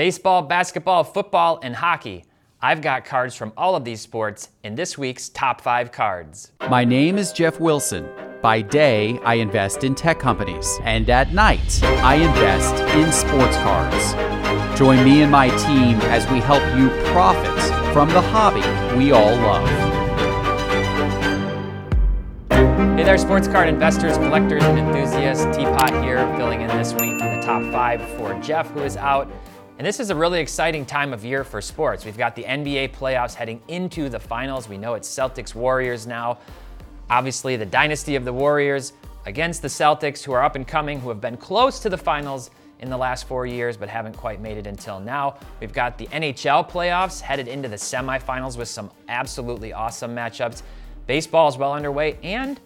Baseball, basketball, football, and hockey. I've got cards from all of these sports in this week's top five cards. My name is Geoff Wilson. By day, I invest in tech companies, and at night, I invest in sports cards. Join me and my team as we help you profit from the hobby we all love. Hey there, sports card investors, collectors, and enthusiasts. Teapot here, filling in this week in the top five for Geoff, who is out. And this is a really exciting time of year for sports. We've got the NBA playoffs heading into the finals. We know it's Celtics Warriors now. Obviously, the dynasty of the Warriors against the Celtics, who are up and coming, who have been close to the finals in the last four years, but haven't quite made it until now. We've got the NHL playoffs headed into the semifinals with some absolutely awesome matchups. Baseball is well underway, and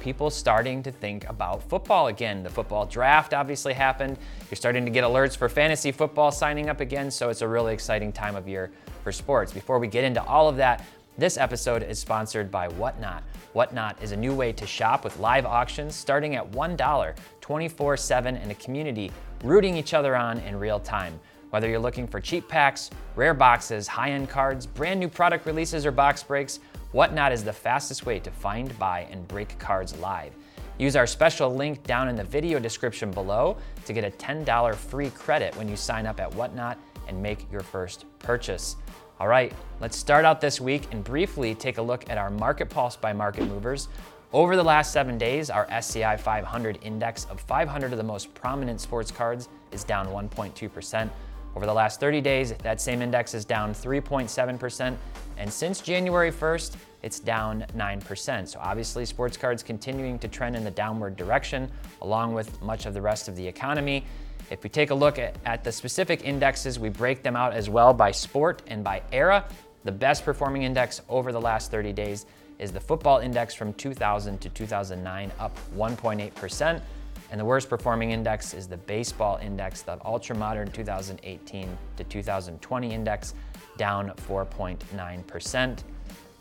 people starting to think about football again. The football draft obviously happened. You're starting to get alerts for fantasy football signing up again, so it's a really exciting time of year for sports. Before we get into all of that, this episode is sponsored by Whatnot. Whatnot is a new way to shop with live auctions starting at $1 24 7 in a community rooting each other on in real time. Whether you're looking for cheap packs, rare boxes, high end cards, brand new product releases, or box breaks, Whatnot is the fastest way to find, buy, and break cards live. Use our special link down in the video description below to get a $10 free credit when you sign up at Whatnot and make your first purchase. All right, let's start out this week and briefly take a look at our market pulse by market movers. Over the last seven days, our SCI 500 index of 500 of the most prominent sports cards is down 1.2%. Over the last 30 days, that same index is down 3.7%, and since January 1st, it's down 9%. So obviously, sports cards continuing to trend in the downward direction, along with much of the rest of the economy. If we take a look at, at the specific indexes, we break them out as well by sport and by era. The best performing index over the last 30 days is the football index from 2000 to 2009, up 1.8%. And the worst performing index is the baseball index, the ultra modern 2018 to 2020 index, down 4.9%.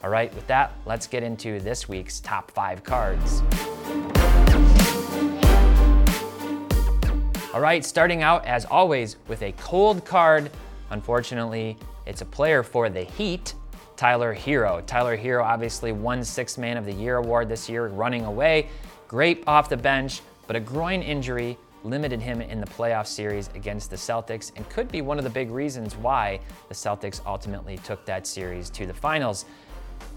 All right, with that, let's get into this week's top five cards. All right, starting out as always with a cold card. Unfortunately, it's a player for the Heat, Tyler Herro. Tyler Herro obviously won Sixth Man of the Year award this year, running away. Great off the bench, but a groin injury limited him in the playoff series against the Celtics and could be one of the big reasons why the Celtics ultimately took that series to the finals.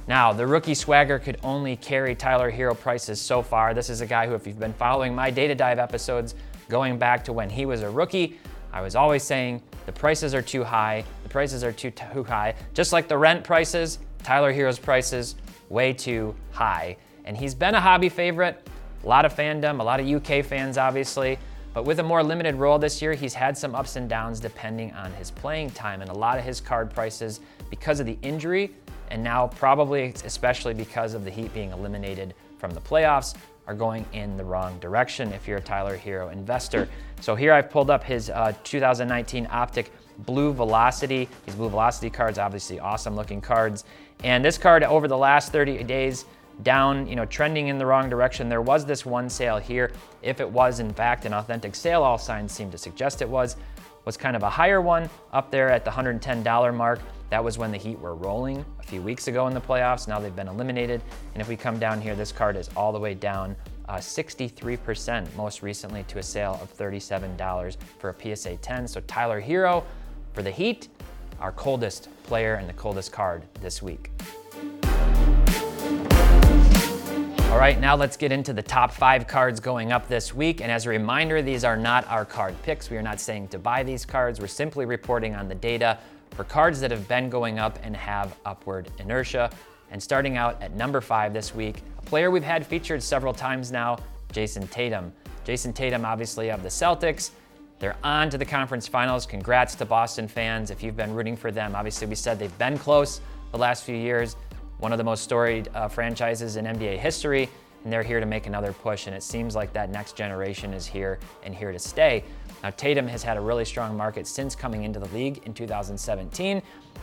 Now, the rookie swagger could only carry Tyler Herro prices so far. This is a guy who, if you've been following my data dive episodes going back to when he was a rookie, I was always saying the prices are too high, the prices are too, too high. Just like the rent prices, Tyler Herro's prices way too high. And he's been a hobby favorite, a lot of fandom, a lot of UK fans, obviously. But with a more limited role this year, he's had some ups and downs depending on his playing time. And a lot of his card prices, because of the injury, and now probably especially because of the Heat being eliminated from the playoffs, are going in the wrong direction if you're a Tyler Herro investor. So here I've pulled up his uh, 2019 Optic Blue Velocity. These Blue Velocity cards, obviously awesome looking cards. And this card over the last 30 days down, you know, trending in the wrong direction. There was this one sale here. If it was in fact an authentic sale, all signs seem to suggest it was, was kind of a higher one up there at the $110 mark. That was when the Heat were rolling a few weeks ago in the playoffs. Now they've been eliminated. And if we come down here, this card is all the way down uh, 63% most recently to a sale of $37 for a PSA 10. So Tyler Herro for the Heat, our coldest player and the coldest card this week. All right, now let's get into the top five cards going up this week. And as a reminder, these are not our card picks. We are not saying to buy these cards. We're simply reporting on the data for cards that have been going up and have upward inertia. And starting out at number five this week, a player we've had featured several times now, Jayson Tatum. Jayson Tatum, obviously, of the Celtics. They're on to the conference finals. Congrats to Boston fans if you've been rooting for them. Obviously, we said they've been close the last few years one of the most storied uh, franchises in NBA history, and they're here to make another push. And it seems like that next generation is here and here to stay. Now, Tatum has had a really strong market since coming into the league in 2017.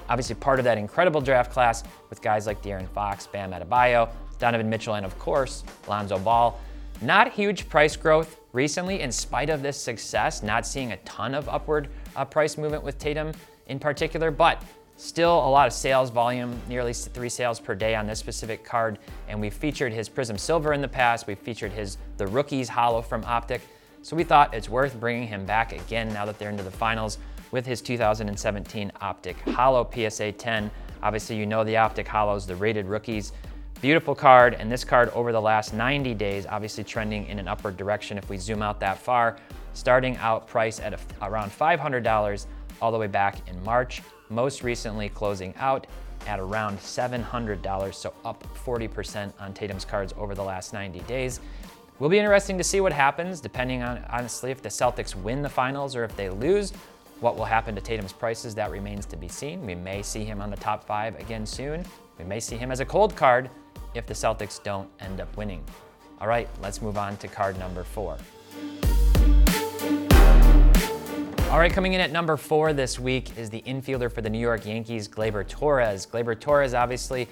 Obviously, part of that incredible draft class with guys like De'Aaron Fox, Bam Adebayo, Donovan Mitchell, and of course, Lonzo Ball. Not huge price growth recently, in spite of this success, not seeing a ton of upward uh, price movement with Tatum in particular, but still a lot of sales volume, nearly three sales per day on this specific card. And we've featured his Prism Silver in the past. We've featured his the Rookies Holo from Optic. So we thought it's worth bringing him back again now that they're into the finals with his 2017 Optic Holo PSA 10. Obviously, you know the Optic Holos, the rated rookies. Beautiful card, and this card over the last 90 days, obviously trending in an upward direction if we zoom out that far, starting out price at a, around $500 all the way back in March, most recently closing out at around $700, so up 40% on Tatum's cards over the last 90 days. Will be interesting to see what happens, depending on, honestly, if the Celtics win the finals or if they lose. What will happen to Tatum's prices, that remains to be seen. We may see him on the top five again soon. We may see him as a cold card if the Celtics don't end up winning. All right, let's move on to card number four. All right, coming in at number four this week is the infielder for the New York Yankees, Gleyber Torres. Gleyber Torres, obviously,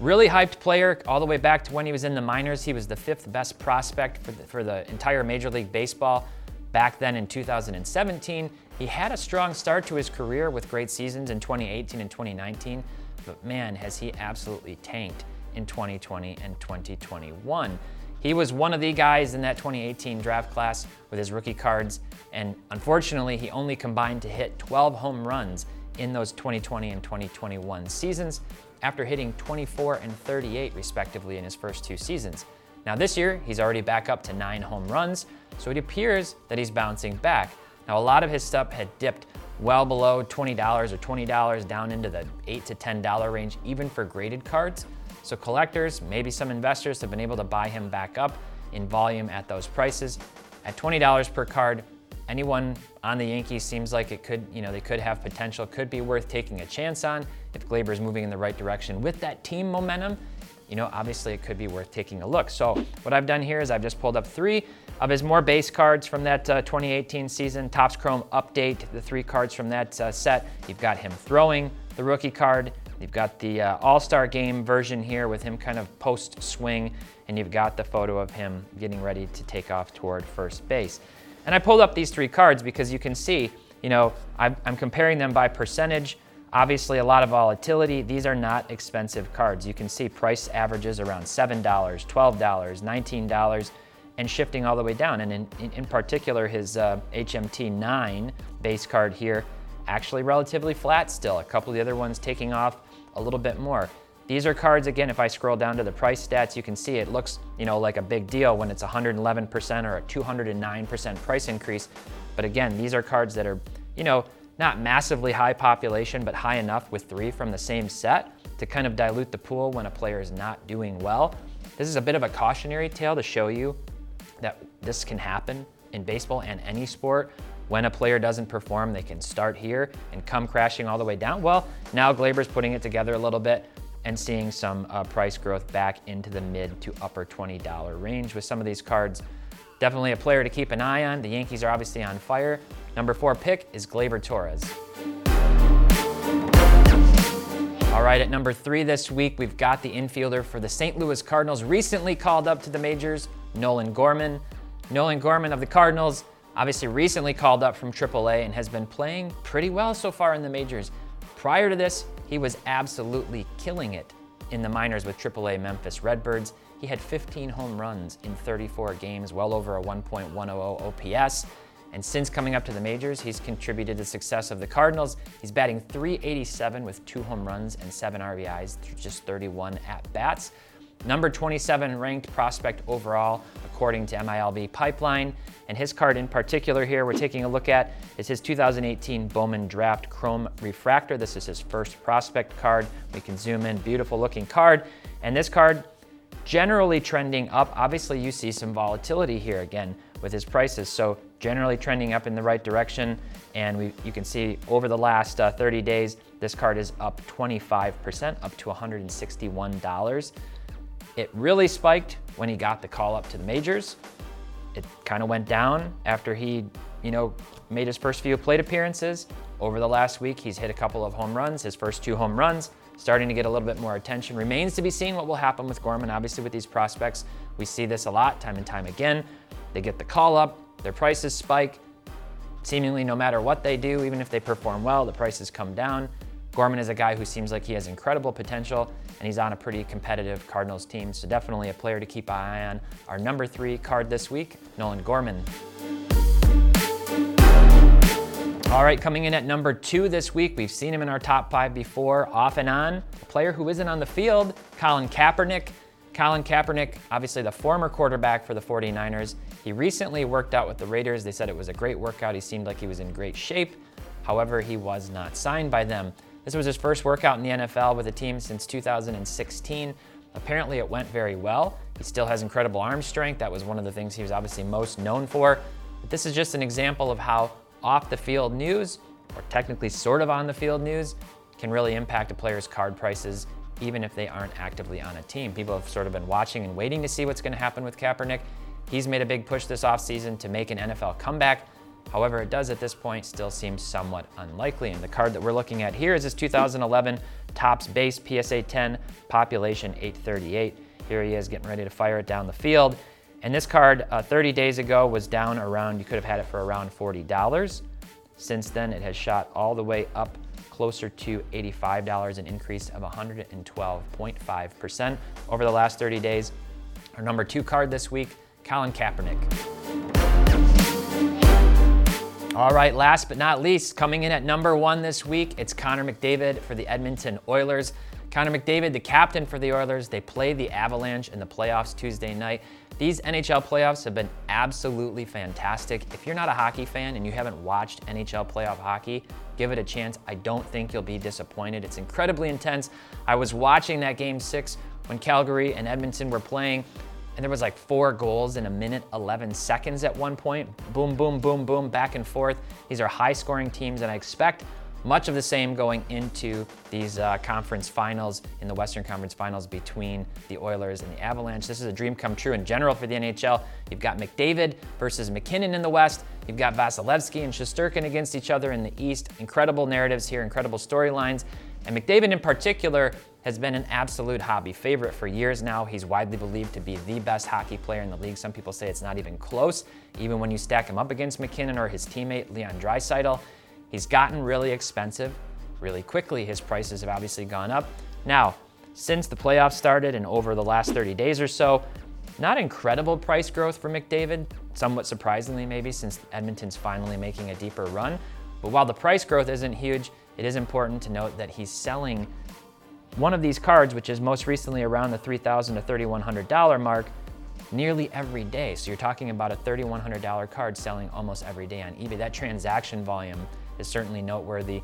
really hyped player all the way back to when he was in the minors. He was the fifth best prospect for the, for the entire Major League Baseball back then in 2017. He had a strong start to his career with great seasons in 2018 and 2019, but man, has he absolutely tanked in 2020 and 2021. He was one of the guys in that 2018 draft class with his rookie cards, and unfortunately, he only combined to hit 12 home runs in those 2020 and 2021 seasons after hitting 24 and 38 respectively in his first two seasons. Now, this year, he's already back up to nine home runs, so it appears that he's bouncing back. Now, a lot of his stuff had dipped well below $20 or $20 down into the 8 to $10 range, even for graded cards. So collectors, maybe some investors have been able to buy him back up in volume at those prices. At $20 per card, anyone on the Yankees seems like it could, you know, they could have potential, could be worth taking a chance on if Gleyber is moving in the right direction with that team momentum. You know, obviously it could be worth taking a look. So what I've done here is I've just pulled up three of his more base cards from that uh, 2018 season. Topps Chrome update, the three cards from that uh, set. You've got him throwing the rookie card. You've got the uh, All-Star Game version here with him kind of post-swing, and you've got the photo of him getting ready to take off toward first base. And I pulled up these three cards because you can see, you know, I'm, I'm comparing them by percentage. Obviously, a lot of volatility. These are not expensive cards. You can see price averages around $7, $12, $19, and shifting all the way down. And in, in, in particular, his uh, HMT 9 base card here, actually relatively flat still. A couple of the other ones taking off a little bit more. These are cards, again, if I scroll down to the price stats, you can see it looks, you know, like a big deal when it's 111% or a 209% price increase. But again, these are cards that are, you know, not massively high population, but high enough with three from the same set to kind of dilute the pool when a player is not doing well. This is a bit of a cautionary tale to show you that this can happen in baseball and any sport when a player doesn't perform, they can start here and come crashing all the way down. Well, now Gleyber's putting it together a little bit and seeing some uh, price growth back into the mid to upper $20 range with some of these cards. Definitely a player to keep an eye on. The Yankees are obviously on fire. Number four pick is Gleyber Torres. All right, at number three this week, we've got the infielder for the St. Louis Cardinals, recently called up to the majors, Nolan Gorman. Nolan Gorman of the Cardinals obviously recently called up from AAA and has been playing pretty well so far in the majors. Prior to this, he was absolutely killing it in the minors with AAA Memphis Redbirds. He had 15 home runs in 34 games, well over a 1.100 OPS. And since coming up to the majors, he's contributed to the success of the Cardinals. He's batting 387 with two home runs and seven RBIs through just 31 at bats. Number 27 ranked prospect overall, according to MILB Pipeline. And his card in particular here, we're taking a look at, is his 2018 Bowman Draft Chrome Refractor. This is his first prospect card. We can zoom in, beautiful looking card. And this card, generally trending up. Obviously, you see some volatility here again with his prices. So generally trending up in the right direction. And we, you can see over the last uh, 30 days, this card is up 25%, up to $161. It really spiked when he got the call up to the majors. It kind of went down after he, you know, made his first few plate appearances. Over the last week, he's hit a couple of home runs, his first two home runs, starting to get a little bit more attention. Remains to be seen what will happen with Gorman. Obviously, with these prospects, we see this a lot, time and time again. They get the call up, their prices spike. Seemingly, no matter what they do, even if they perform well, the prices come down. Gorman is a guy who seems like he has incredible potential, and he's on a pretty competitive Cardinals team, so definitely a player to keep an eye on. Our number three card this week, Nolan Gorman. All right, coming in at number two this week, we've seen him in our top five before, off and on. A player who isn't on the field, Colin Kaepernick. Colin Kaepernick, obviously the former quarterback for the 49ers. He recently worked out with the Raiders. They said it was a great workout. He seemed like he was in great shape. However, he was not signed by them. This was his first workout in the NFL with a team since 2016. Apparently, it went very well. He still has incredible arm strength. That was one of the things he was obviously most known for. But this is just an example of how off the field news, or technically sort of on the field news, can really impact a player's card prices even if they aren't actively on a team. People have sort of been watching and waiting to see what's going to happen with Kaepernick. He's made a big push this offseason to make an NFL comeback. However, it does at this point still seem somewhat unlikely. And the card that we're looking at here is this 2011 Topps base PSA 10 population 838. Here he is getting ready to fire it down the field. And this card uh, 30 days ago was down around, you could have had it for around $40. Since then, it has shot all the way up closer to $85, an increase of 112.5% over the last 30 days. Our number two card this week, Colin Kaepernick. All right, last but not least, coming in at number one this week, it's Connor McDavid for the Edmonton Oilers. Connor McDavid, the captain for the Oilers, they play the Avalanche in the playoffs Tuesday night. These NHL playoffs have been absolutely fantastic. If you're not a hockey fan and you haven't watched NHL playoff hockey, give it a chance. I don't think you'll be disappointed. It's incredibly intense. I was watching that game six when Calgary and Edmonton were playing and there was like four goals in a minute 11 seconds at one point. Boom boom boom boom back and forth. These are high scoring teams and i expect much of the same going into these uh, conference finals in the western conference finals between the oilers and the avalanche. This is a dream come true in general for the nhl you've got mcdavid versus MacKinnon in the west. You've got vasilevskiy and shesterkin against each other in the east. Incredible narratives here incredible storylines. And mcdavid in particular has been an absolute hobby favorite for years now. He's widely believed to be the best hockey player in the league. Some people say it's not even close, even when you stack him up against MacKinnon or his teammate Leon Draisaitl. He's gotten really expensive really quickly. His prices have obviously gone up. Now, since the playoffs started and over the last 30 days or so, not incredible price growth for McDavid, somewhat surprisingly maybe since Edmonton's finally making a deeper run. But while the price growth isn't huge, it is important to note that he's selling one of these cards, which is most recently around the $3,000 to $3,100 mark, nearly every day. So you're talking about a $3,100 card selling almost every day on eBay. That transaction volume is certainly noteworthy.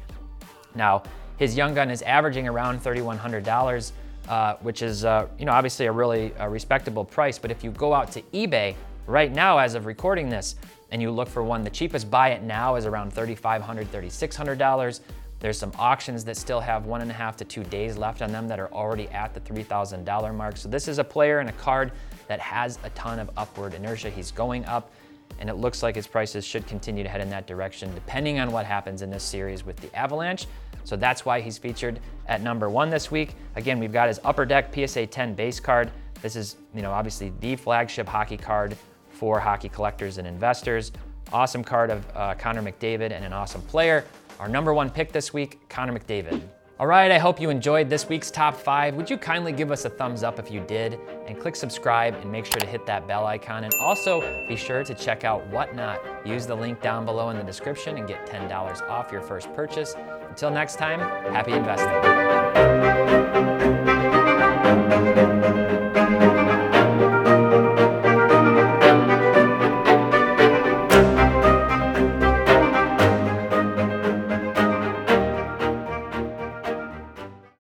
Now, his young gun is averaging around $3,100, uh, which is, uh, you know, obviously a really uh, respectable price. But if you go out to eBay right now, as of recording this, and you look for one, the cheapest buy it now is around $3,500, $3,600. There's some auctions that still have one and a half to two days left on them that are already at the $3,000 mark. So this is a player and a card that has a ton of upward inertia. He's going up and it looks like his prices should continue to head in that direction depending on what happens in this series with the Avalanche. So that's why he's featured at number one this week. Again, we've got his Upper Deck PSA 10 base card. This is, you know, obviously the flagship hockey card for hockey collectors and investors. Awesome card of uh, Connor McDavid and an awesome player. Our number one pick this week, Connor McDavid. All right, I hope you enjoyed this week's top five. Would you kindly give us a thumbs up if you did and click subscribe and make sure to hit that bell icon. And also be sure to check out Whatnot. Use the link down below in the description and get $10 off your first purchase. Until next time, happy investing.